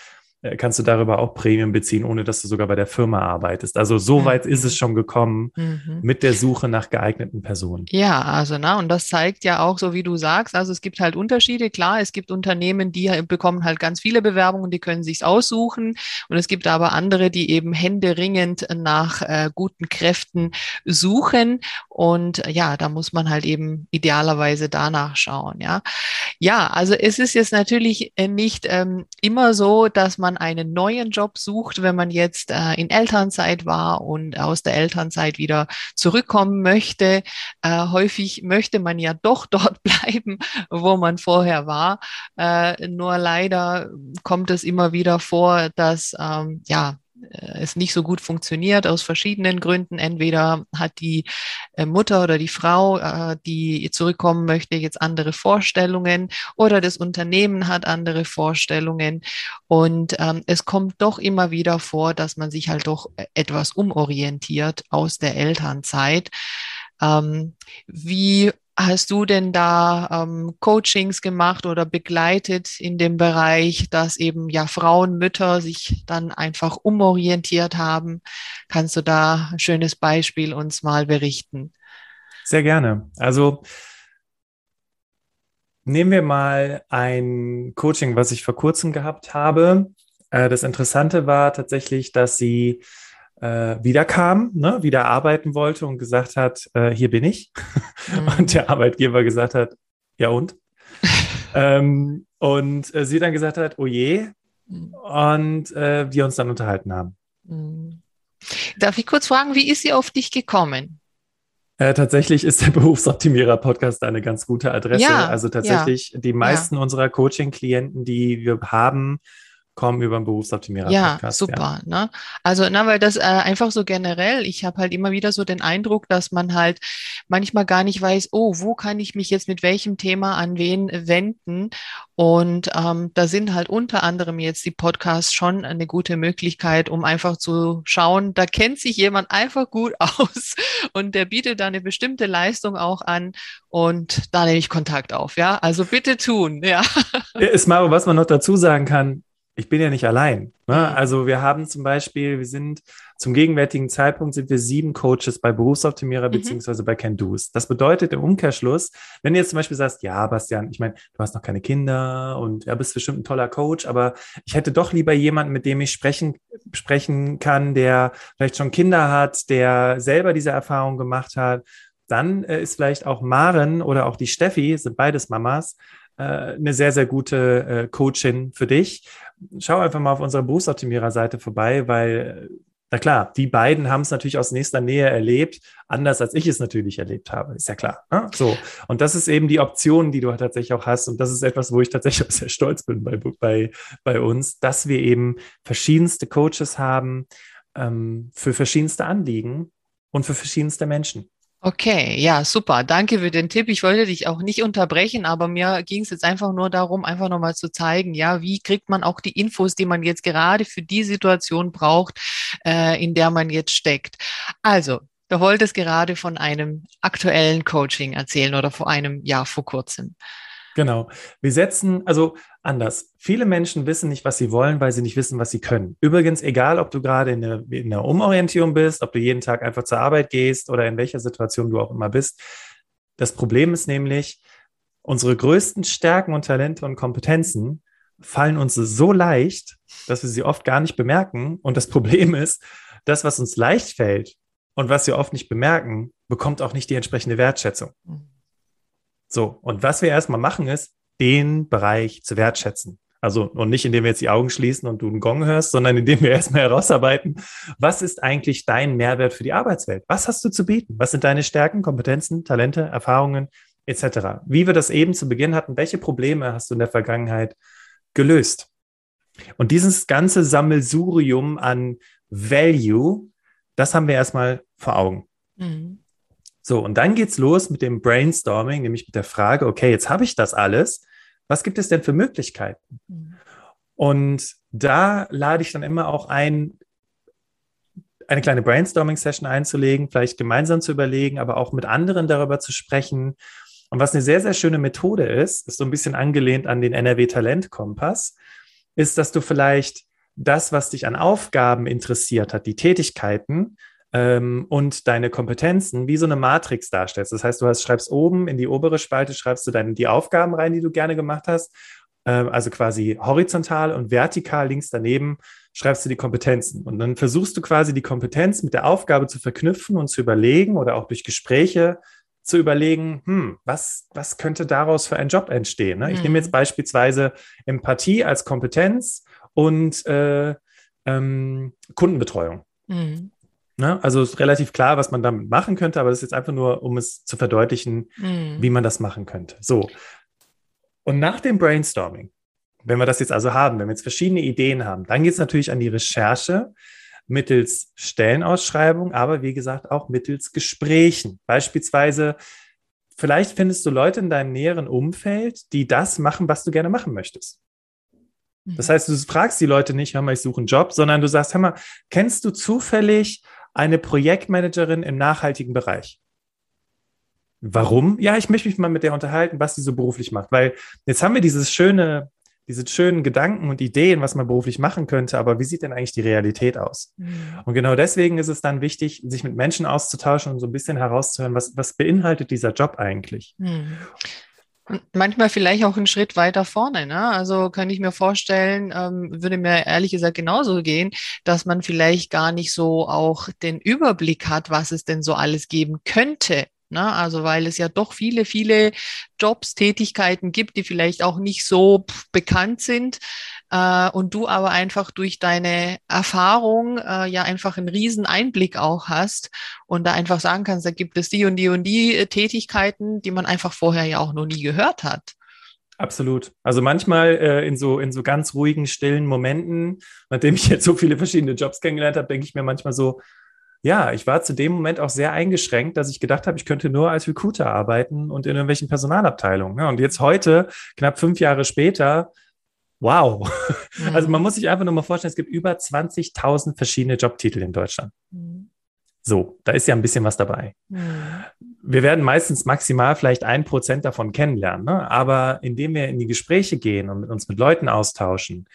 kannst du darüber auch Prämien beziehen, ohne dass du sogar bei der Firma arbeitest. Also so mhm. weit ist es schon gekommen mhm. mit der Suche nach geeigneten Personen. Ja, also na, und das zeigt ja auch, so wie du sagst, also es gibt halt Unterschiede. Klar, es gibt Unternehmen, die bekommen halt ganz viele Bewerbungen, die können sich's aussuchen. Und es gibt aber andere, die eben händeringend nach äh, guten Kräften suchen. Und ja, da muss man halt eben idealerweise danach schauen. Ja, ja, also es ist jetzt natürlich äh, nicht ähm, immer so, dass man man einen neuen Job sucht, wenn man jetzt äh, in Elternzeit war und aus der Elternzeit wieder zurückkommen möchte. Äh, häufig möchte man ja doch dort bleiben, wo man vorher war. Äh, nur leider kommt es immer wieder vor, dass ähm, ja es nicht so gut funktioniert aus verschiedenen Gründen. Entweder hat die äh, Mutter oder die Frau, äh, die zurückkommen möchte, jetzt andere Vorstellungen oder das Unternehmen hat andere Vorstellungen. Und ähm, es kommt doch immer wieder vor, dass man sich halt doch etwas umorientiert aus der Elternzeit. Ähm, wie Hast du denn da ähm, Coachings gemacht oder begleitet in dem Bereich, dass eben ja Frauen, Mütter sich dann einfach umorientiert haben? Kannst du da ein schönes Beispiel uns mal berichten? Sehr gerne. Also nehmen wir mal ein Coaching, was ich vor kurzem gehabt habe. Äh, das Interessante war tatsächlich, dass sie äh, wiederkam, ne, wieder arbeiten wollte und gesagt hat, äh, hier bin ich. Mhm. Und der Arbeitgeber gesagt hat, ja und? ähm, und äh, sie dann gesagt hat, oh je. Mhm. Und äh, wir uns dann unterhalten haben. Mhm. Darf ich kurz fragen, wie ist sie auf dich gekommen? Äh, tatsächlich ist der Berufsoptimierer-Podcast eine ganz gute Adresse. Ja, also tatsächlich ja, die meisten ja. unserer Coaching-Klienten, die wir haben, kommen über den Berufsoptimierer ja, Podcast. Super, ja, Ne? Also, na, weil das äh, einfach so generell, ich habe halt immer wieder so den Eindruck, dass man halt manchmal gar nicht weiß, oh, wo kann ich mich jetzt mit welchem Thema an wen wenden? Und ähm, da sind halt unter anderem jetzt die Podcasts schon eine gute Möglichkeit, um einfach zu schauen, da kennt sich jemand einfach gut aus und der bietet da eine bestimmte Leistung auch an und da nehme ich Kontakt auf, ja. Also bitte tun, ja. Ist Maro, was man noch dazu sagen kann, ich bin ja nicht allein. Ne? Mhm. Also wir haben zum Beispiel, wir sind zum gegenwärtigen Zeitpunkt sind wir sieben Coaches bei Berufsoptimierer mhm. beziehungsweise bei Can Do's. Das bedeutet im Umkehrschluss, wenn du jetzt zum Beispiel sagst, ja, Bastian, ich meine, du hast noch keine Kinder und ja, bist bestimmt ein toller Coach, aber ich hätte doch lieber jemanden, mit dem ich sprechen, sprechen kann, der vielleicht schon Kinder hat, der selber diese Erfahrung gemacht hat. Dann äh, ist vielleicht auch Maren oder auch die Steffi, sind beides Mamas, eine sehr, sehr gute äh, Coachin für dich, schau einfach mal auf unserer Berufsoptimierer-Seite vorbei, weil, na klar, die beiden haben es natürlich aus nächster Nähe erlebt, anders als ich es natürlich erlebt habe, ist ja klar. Ne? So. Und das ist eben die Option, die du tatsächlich auch hast. Und das ist etwas, wo ich tatsächlich auch sehr stolz bin bei, bei, bei uns, dass wir eben verschiedenste Coaches haben ähm, für verschiedenste Anliegen und für verschiedenste Menschen. Okay, ja, super. Danke für den Tipp. Ich wollte dich auch nicht unterbrechen, aber mir ging es jetzt einfach nur darum, einfach nochmal zu zeigen, ja, wie kriegt man auch die Infos, die man jetzt gerade für die Situation braucht, äh, in der man jetzt steckt. Also, du wolltest gerade von einem aktuellen Coaching erzählen oder vor einem Jahr vor kurzem. Genau. Wir setzen, also anders. Viele Menschen wissen nicht, was sie wollen, weil sie nicht wissen, was sie können. Übrigens, egal, ob du gerade in einer Umorientierung bist, ob du jeden Tag einfach zur Arbeit gehst oder in welcher Situation du auch immer bist. Das Problem ist nämlich, unsere größten Stärken und Talente und Kompetenzen fallen uns so leicht, dass wir sie oft gar nicht bemerken. Und das Problem ist, das, was uns leicht fällt und was wir oft nicht bemerken, bekommt auch nicht die entsprechende Wertschätzung. Mhm. So, und was wir erstmal machen, ist, den Bereich zu wertschätzen. Also, und nicht indem wir jetzt die Augen schließen und du einen Gong hörst, sondern indem wir erstmal herausarbeiten, was ist eigentlich dein Mehrwert für die Arbeitswelt? Was hast du zu bieten? Was sind deine Stärken, Kompetenzen, Talente, Erfahrungen etc.? Wie wir das eben zu Beginn hatten, welche Probleme hast du in der Vergangenheit gelöst? Und dieses ganze Sammelsurium an Value, das haben wir erstmal vor Augen. Mhm. So, und dann geht's los mit dem Brainstorming, nämlich mit der Frage, okay, jetzt habe ich das alles. Was gibt es denn für Möglichkeiten? Mhm. Und da lade ich dann immer auch ein, eine kleine Brainstorming-Session einzulegen, vielleicht gemeinsam zu überlegen, aber auch mit anderen darüber zu sprechen. Und was eine sehr, sehr schöne Methode ist, ist so ein bisschen angelehnt an den NRW Talent Kompass, ist, dass du vielleicht das, was dich an Aufgaben interessiert hat, die Tätigkeiten ähm, und deine Kompetenzen wie so eine Matrix darstellst. Das heißt, du hast, schreibst oben in die obere Spalte, schreibst du dann die Aufgaben rein, die du gerne gemacht hast. Ähm, also quasi horizontal und vertikal links daneben schreibst du die Kompetenzen. Und dann versuchst du quasi die Kompetenz mit der Aufgabe zu verknüpfen und zu überlegen oder auch durch Gespräche zu überlegen, hm, was, was könnte daraus für ein Job entstehen? Ne? Ich mhm. nehme jetzt beispielsweise Empathie als Kompetenz und äh, ähm, Kundenbetreuung. Mhm. Ne? Also ist relativ klar, was man damit machen könnte, aber das ist jetzt einfach nur, um es zu verdeutlichen, mhm. wie man das machen könnte. So. Und nach dem Brainstorming, wenn wir das jetzt also haben, wenn wir jetzt verschiedene Ideen haben, dann geht es natürlich an die Recherche mittels Stellenausschreibung, aber wie gesagt auch mittels Gesprächen. Beispielsweise, vielleicht findest du Leute in deinem näheren Umfeld, die das machen, was du gerne machen möchtest. Das mhm. heißt, du fragst die Leute nicht, hör mal, ich suche einen Job, sondern du sagst, hör mal, kennst du zufällig eine Projektmanagerin im nachhaltigen Bereich? Warum? Ja, ich möchte mich mal mit der unterhalten, was sie so beruflich macht, weil jetzt haben wir dieses schöne diese schönen Gedanken und Ideen, was man beruflich machen könnte, aber wie sieht denn eigentlich die Realität aus? Mhm. Und genau deswegen ist es dann wichtig, sich mit Menschen auszutauschen und so ein bisschen herauszuhören, was, was beinhaltet dieser Job eigentlich? Mhm. Manchmal vielleicht auch einen Schritt weiter vorne. Ne? Also kann ich mir vorstellen, ähm, würde mir ehrlich gesagt genauso gehen, dass man vielleicht gar nicht so auch den Überblick hat, was es denn so alles geben könnte Ne? Also weil es ja doch viele, viele Jobs, Tätigkeiten gibt, die vielleicht auch nicht so bekannt sind. Äh, und du aber einfach durch deine Erfahrung äh, ja einfach einen riesen Einblick auch hast und da einfach sagen kannst, da gibt es die und die und die äh, Tätigkeiten, die man einfach vorher ja auch noch nie gehört hat. Absolut. Also manchmal äh, in so in so ganz ruhigen, stillen Momenten, nachdem ich jetzt so viele verschiedene Jobs kennengelernt habe, denke ich mir manchmal so, ja, ich war zu dem Moment auch sehr eingeschränkt, dass ich gedacht habe, ich könnte nur als Recruiter arbeiten und in irgendwelchen Personalabteilungen. Ja, und jetzt heute, knapp fünf Jahre später, wow. Mhm. Also man muss sich einfach nur mal vorstellen, es gibt über 20.000 verschiedene Jobtitel in Deutschland. Mhm. So, da ist ja ein bisschen was dabei. Mhm. Wir werden meistens maximal vielleicht ein Prozent davon kennenlernen, ne? aber indem wir in die Gespräche gehen und uns mit Leuten austauschen,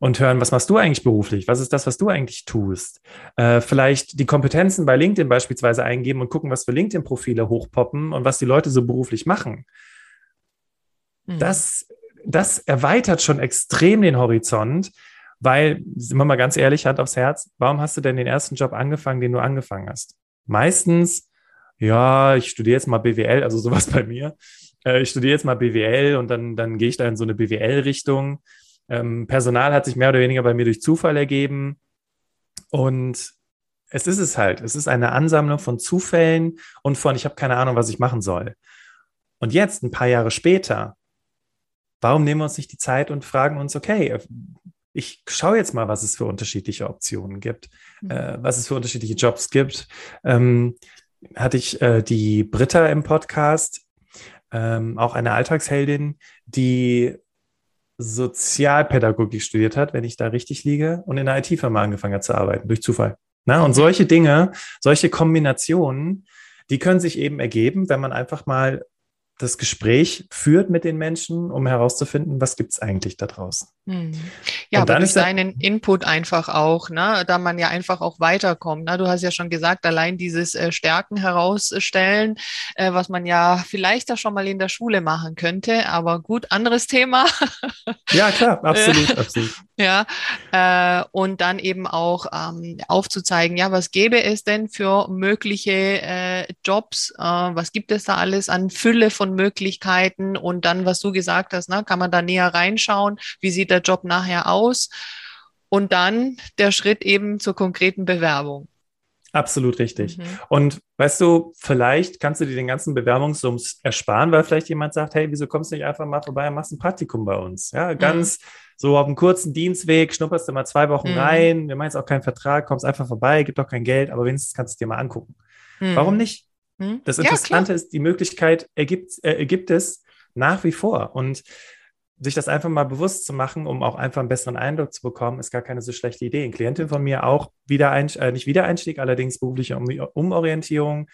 und hören, was machst du eigentlich beruflich? Was ist das, was du eigentlich tust? Äh, vielleicht die Kompetenzen bei LinkedIn beispielsweise eingeben und gucken, was für LinkedIn-Profile hochpoppen und was die Leute so beruflich machen. Mhm. Das, das erweitert schon extrem den Horizont, weil, sind wir mal ganz ehrlich, Hand aufs Herz, warum hast du denn den ersten Job angefangen, den du angefangen hast? Meistens, ja, ich studiere jetzt mal BWL, also sowas bei mir. Äh, ich studiere jetzt mal BWL und dann, dann gehe ich da in so eine BWL-Richtung ähm, Personal hat sich mehr oder weniger bei mir durch Zufall ergeben. Und es ist es halt. Es ist eine Ansammlung von Zufällen und von, ich habe keine Ahnung, was ich machen soll. Und jetzt, ein paar Jahre später, warum nehmen wir uns nicht die Zeit und fragen uns, okay, ich schaue jetzt mal, was es für unterschiedliche Optionen gibt, mhm. äh, was es für unterschiedliche Jobs gibt. Ähm, hatte ich äh, die Britta im Podcast, ähm, auch eine Alltagsheldin, die Sozialpädagogik studiert hat, wenn ich da richtig liege, und in einer IT-Firma angefangen hat zu arbeiten, durch Zufall. Na, und solche Dinge, solche Kombinationen, die können sich eben ergeben, wenn man einfach mal das Gespräch führt mit den Menschen, um herauszufinden, was gibt es eigentlich da draußen. Hm. Ja, aber durch seinen Input einfach auch, ne, da man ja einfach auch weiterkommt. Ne? Du hast ja schon gesagt, allein dieses äh, Stärken herausstellen, äh, was man ja vielleicht da schon mal in der Schule machen könnte, aber gut, anderes Thema. Ja, klar, absolut, absolut. Ja, äh, und dann eben auch ähm, aufzuzeigen, ja, was gäbe es denn für mögliche äh, Jobs? Äh, was gibt es da alles an Fülle von Möglichkeiten? Und dann, was du gesagt hast, ne, kann man da näher reinschauen? Wie sieht der Job nachher aus? Und dann der Schritt eben zur konkreten Bewerbung. Absolut richtig. Mhm. Und weißt du, vielleicht kannst du dir den ganzen Bewerbungssums ersparen, weil vielleicht jemand sagt, hey, wieso kommst du nicht einfach mal vorbei und machst ein Praktikum bei uns? Ja, mhm. ganz mhm. so auf einem kurzen Dienstweg, schnupperst du mal zwei Wochen mhm. rein, wir meinen jetzt auch keinen Vertrag, kommst einfach vorbei, gibt auch kein Geld, aber wenigstens kannst du es dir mal angucken. Mhm. Warum nicht? Mhm. Das Interessante ja, ist, die Möglichkeit ergibt, äh, gibt es nach wie vor. Und sich das einfach mal bewusst zu machen, um auch einfach einen besseren Eindruck zu bekommen, ist gar keine so schlechte Idee. Eine Klientin von mir auch wieder äh, nicht Wiedereinstieg, allerdings berufliche um Umorientierung,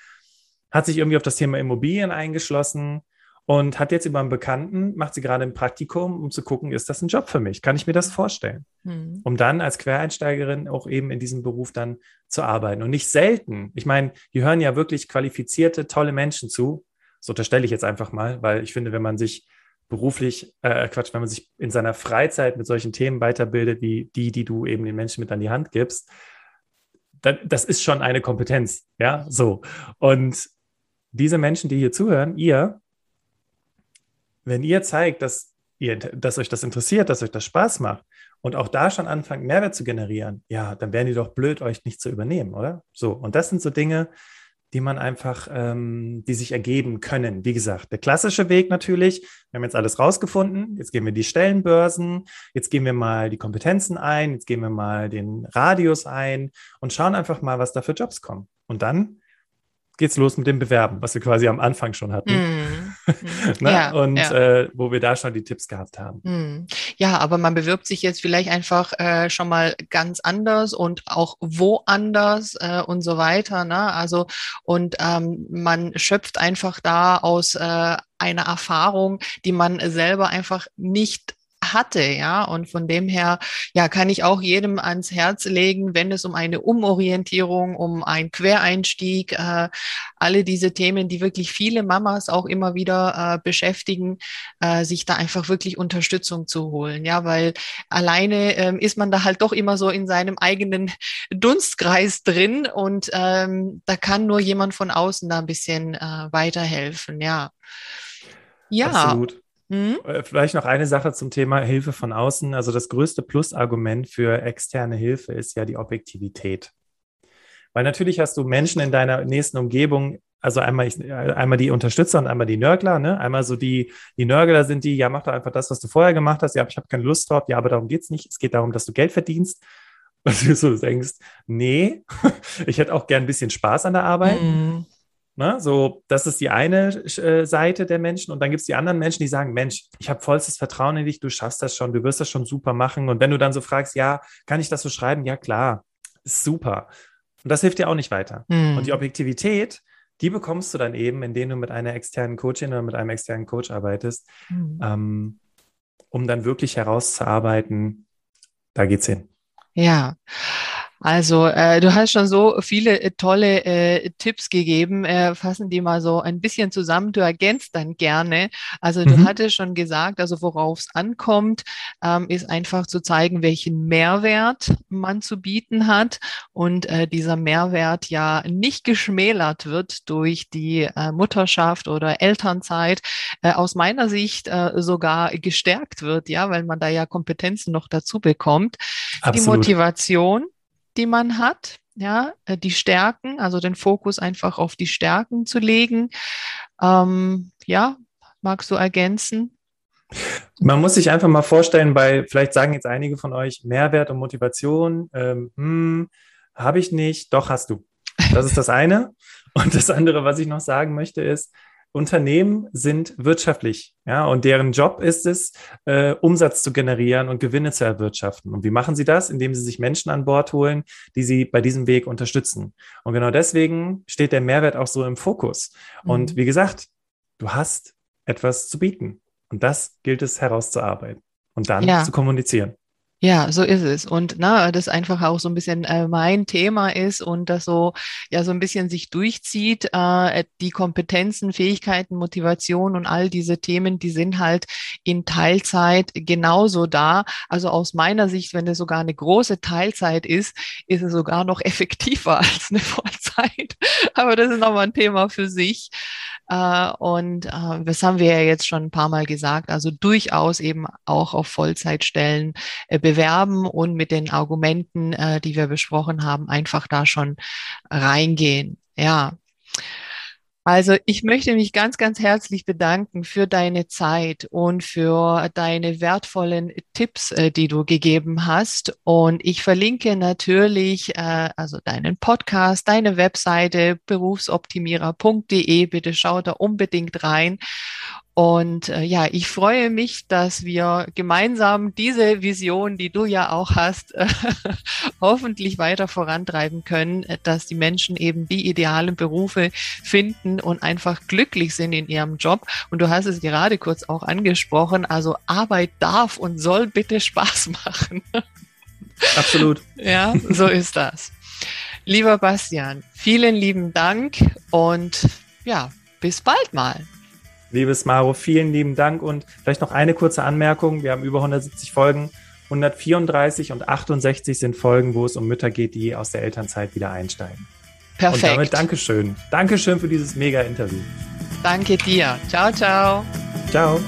hat sich irgendwie auf das Thema Immobilien eingeschlossen und hat jetzt über einen Bekannten, macht sie gerade ein Praktikum, um zu gucken, ist das ein Job für mich? Kann ich mir das vorstellen? Mhm. Um dann als Quereinsteigerin auch eben in diesem Beruf dann zu arbeiten. Und nicht selten, ich meine, hier hören ja wirklich qualifizierte, tolle Menschen zu. Das unterstelle ich jetzt einfach mal, weil ich finde, wenn man sich beruflich, äh, Quatsch, wenn man sich in seiner Freizeit mit solchen Themen weiterbildet, wie die, die du eben den Menschen mit an die Hand gibst, dann, das ist schon eine Kompetenz, ja, so. Und diese Menschen, die hier zuhören, ihr, wenn ihr zeigt, dass ihr, dass euch das interessiert, dass euch das Spaß macht und auch da schon anfangt, Mehrwert zu generieren, ja, dann wären die doch blöd, euch nicht zu übernehmen, oder? So. Und das sind so Dinge, die man einfach, ähm, die sich ergeben können. Wie gesagt, der klassische Weg natürlich, wir haben jetzt alles rausgefunden, jetzt gehen wir die Stellenbörsen, jetzt gehen wir mal die Kompetenzen ein, jetzt gehen wir mal den Radius ein und schauen einfach mal, was da für Jobs kommen. Und dann geht's los mit dem Bewerben, was wir quasi am Anfang schon hatten. Mm. ne? ja, und ja. Äh, wo wir da schon die Tipps gehabt haben. Mm. Ja, aber man bewirbt sich jetzt vielleicht einfach äh, schon mal ganz anders und auch woanders äh, und so weiter. Ne? Also und ähm, man schöpft einfach da aus äh, einer Erfahrung, die man selber einfach nicht hatte, ja. Und von dem her, ja, kann ich auch jedem ans Herz legen, wenn es um eine Umorientierung, um einen Quereinstieg, äh, alle diese Themen, die wirklich viele Mamas auch immer wieder äh, beschäftigen, äh, sich da einfach wirklich Unterstützung zu holen, ja, weil alleine ähm, ist man da halt doch immer so in seinem eigenen Dunstkreis drin und ähm, da kann nur jemand von außen da ein bisschen äh, weiterhelfen, ja. Ja. Absolut. Mhm. Vielleicht noch eine Sache zum Thema Hilfe von außen. Also das größte Plusargument für externe Hilfe ist ja die Objektivität. Weil natürlich hast du Menschen in deiner nächsten Umgebung, also einmal, ich, einmal die Unterstützer und einmal die Nörgler. Ne? Einmal so die, die Nörgler sind die, ja, mach doch einfach das, was du vorher gemacht hast. Ja, ich habe keine Lust drauf. Ja, aber darum geht es nicht. Es geht darum, dass du Geld verdienst. Und du so denkst, nee, ich hätte auch gern ein bisschen Spaß an der Arbeit. Mhm. Ne? So, das ist die eine äh, Seite der Menschen. Und dann gibt es die anderen Menschen, die sagen, Mensch, ich habe vollstes Vertrauen in dich, du schaffst das schon, du wirst das schon super machen. Und wenn du dann so fragst, ja, kann ich das so schreiben? Ja, klar, ist super. Und das hilft dir auch nicht weiter. Mhm. Und die Objektivität, die bekommst du dann eben, indem du mit einer externen Coachin oder mit einem externen Coach arbeitest, mhm. ähm, um dann wirklich herauszuarbeiten, da geht's hin. Ja. Also äh, du hast schon so viele äh, tolle äh, Tipps gegeben. Äh, fassen die mal so ein bisschen zusammen. Du ergänzt dann gerne. Also du mhm. hattest schon gesagt, also worauf es ankommt, ähm, ist einfach zu zeigen, welchen Mehrwert man zu bieten hat und äh, dieser Mehrwert ja nicht geschmälert wird durch die äh, Mutterschaft oder Elternzeit. Aus meiner Sicht sogar gestärkt wird, ja, weil man da ja Kompetenzen noch dazu bekommt. Absolut. Die Motivation die man hat, ja, äh, die Stärken, also den Fokus einfach auf die Stärken zu legen. Ähm, ja, magst du ergänzen? Man muss sich einfach mal vorstellen, weil vielleicht sagen jetzt einige von euch Mehrwert und Motivation, ähm, hm, habe ich nicht, doch hast du. Das ist das eine. Und das andere, was ich noch sagen möchte, ist, Unternehmen sind wirtschaftlich, ja, und deren Job ist es, äh, Umsatz zu generieren und Gewinne zu erwirtschaften. Und wie machen sie das? Indem sie sich Menschen an Bord holen, die sie bei diesem Weg unterstützen. Und genau deswegen steht der Mehrwert auch so im Fokus. Mhm. Und wie gesagt, du hast etwas zu bieten. Und das gilt es herauszuarbeiten und dann ja. zu kommunizieren. Ja, so ist es. Und na, das einfach auch so ein bisschen äh, mein Thema ist und das so, ja, so ein bisschen sich durchzieht. Äh, die Kompetenzen, Fähigkeiten, Motivation und all diese Themen, die sind halt in Teilzeit genauso da. Also aus meiner Sicht, wenn es sogar eine große Teilzeit ist, ist es sogar noch effektiver als eine Vollzeit. Aber das ist nochmal ein Thema für sich. Äh, und äh, das haben wir ja jetzt schon ein paar Mal gesagt. Also durchaus eben auch auf Vollzeitstellen äh, bewerben und mit den Argumenten, die wir besprochen haben, einfach da schon reingehen. Ja. Also ich möchte mich ganz, ganz herzlich bedanken für deine Zeit und für deine wertvollen Tipps, äh, die du gegeben hast. Und ich verlinke natürlich äh, also deinen Podcast, deine Webseite berufsoptimierer.de. Bitte schau da unbedingt rein. Und äh, ja, ich freue mich, dass wir gemeinsam diese Vision, die du ja auch hast, äh, hoffentlich weiter vorantreiben können, äh, dass die Menschen eben die idealen Berufe finden und einfach glücklich sind in ihrem Job. Und du hast es gerade kurz auch angesprochen, also Arbeit darf und soll bitte Spaß machen. Absolut. ja, so ist das. Lieber Bastian, vielen lieben Dank und ja, bis bald mal. Liebes Maro, vielen lieben Dank und vielleicht noch eine kurze Anmerkung. Wir haben über 170 Folgen. 134 und 68 sind Folgen, wo es um Mütter geht, die aus der Elternzeit wieder einsteigen. Perfekt. Und damit Dankeschön. Dankeschön für dieses mega Interview. Danke dir. Ciao, ciao. Ciao.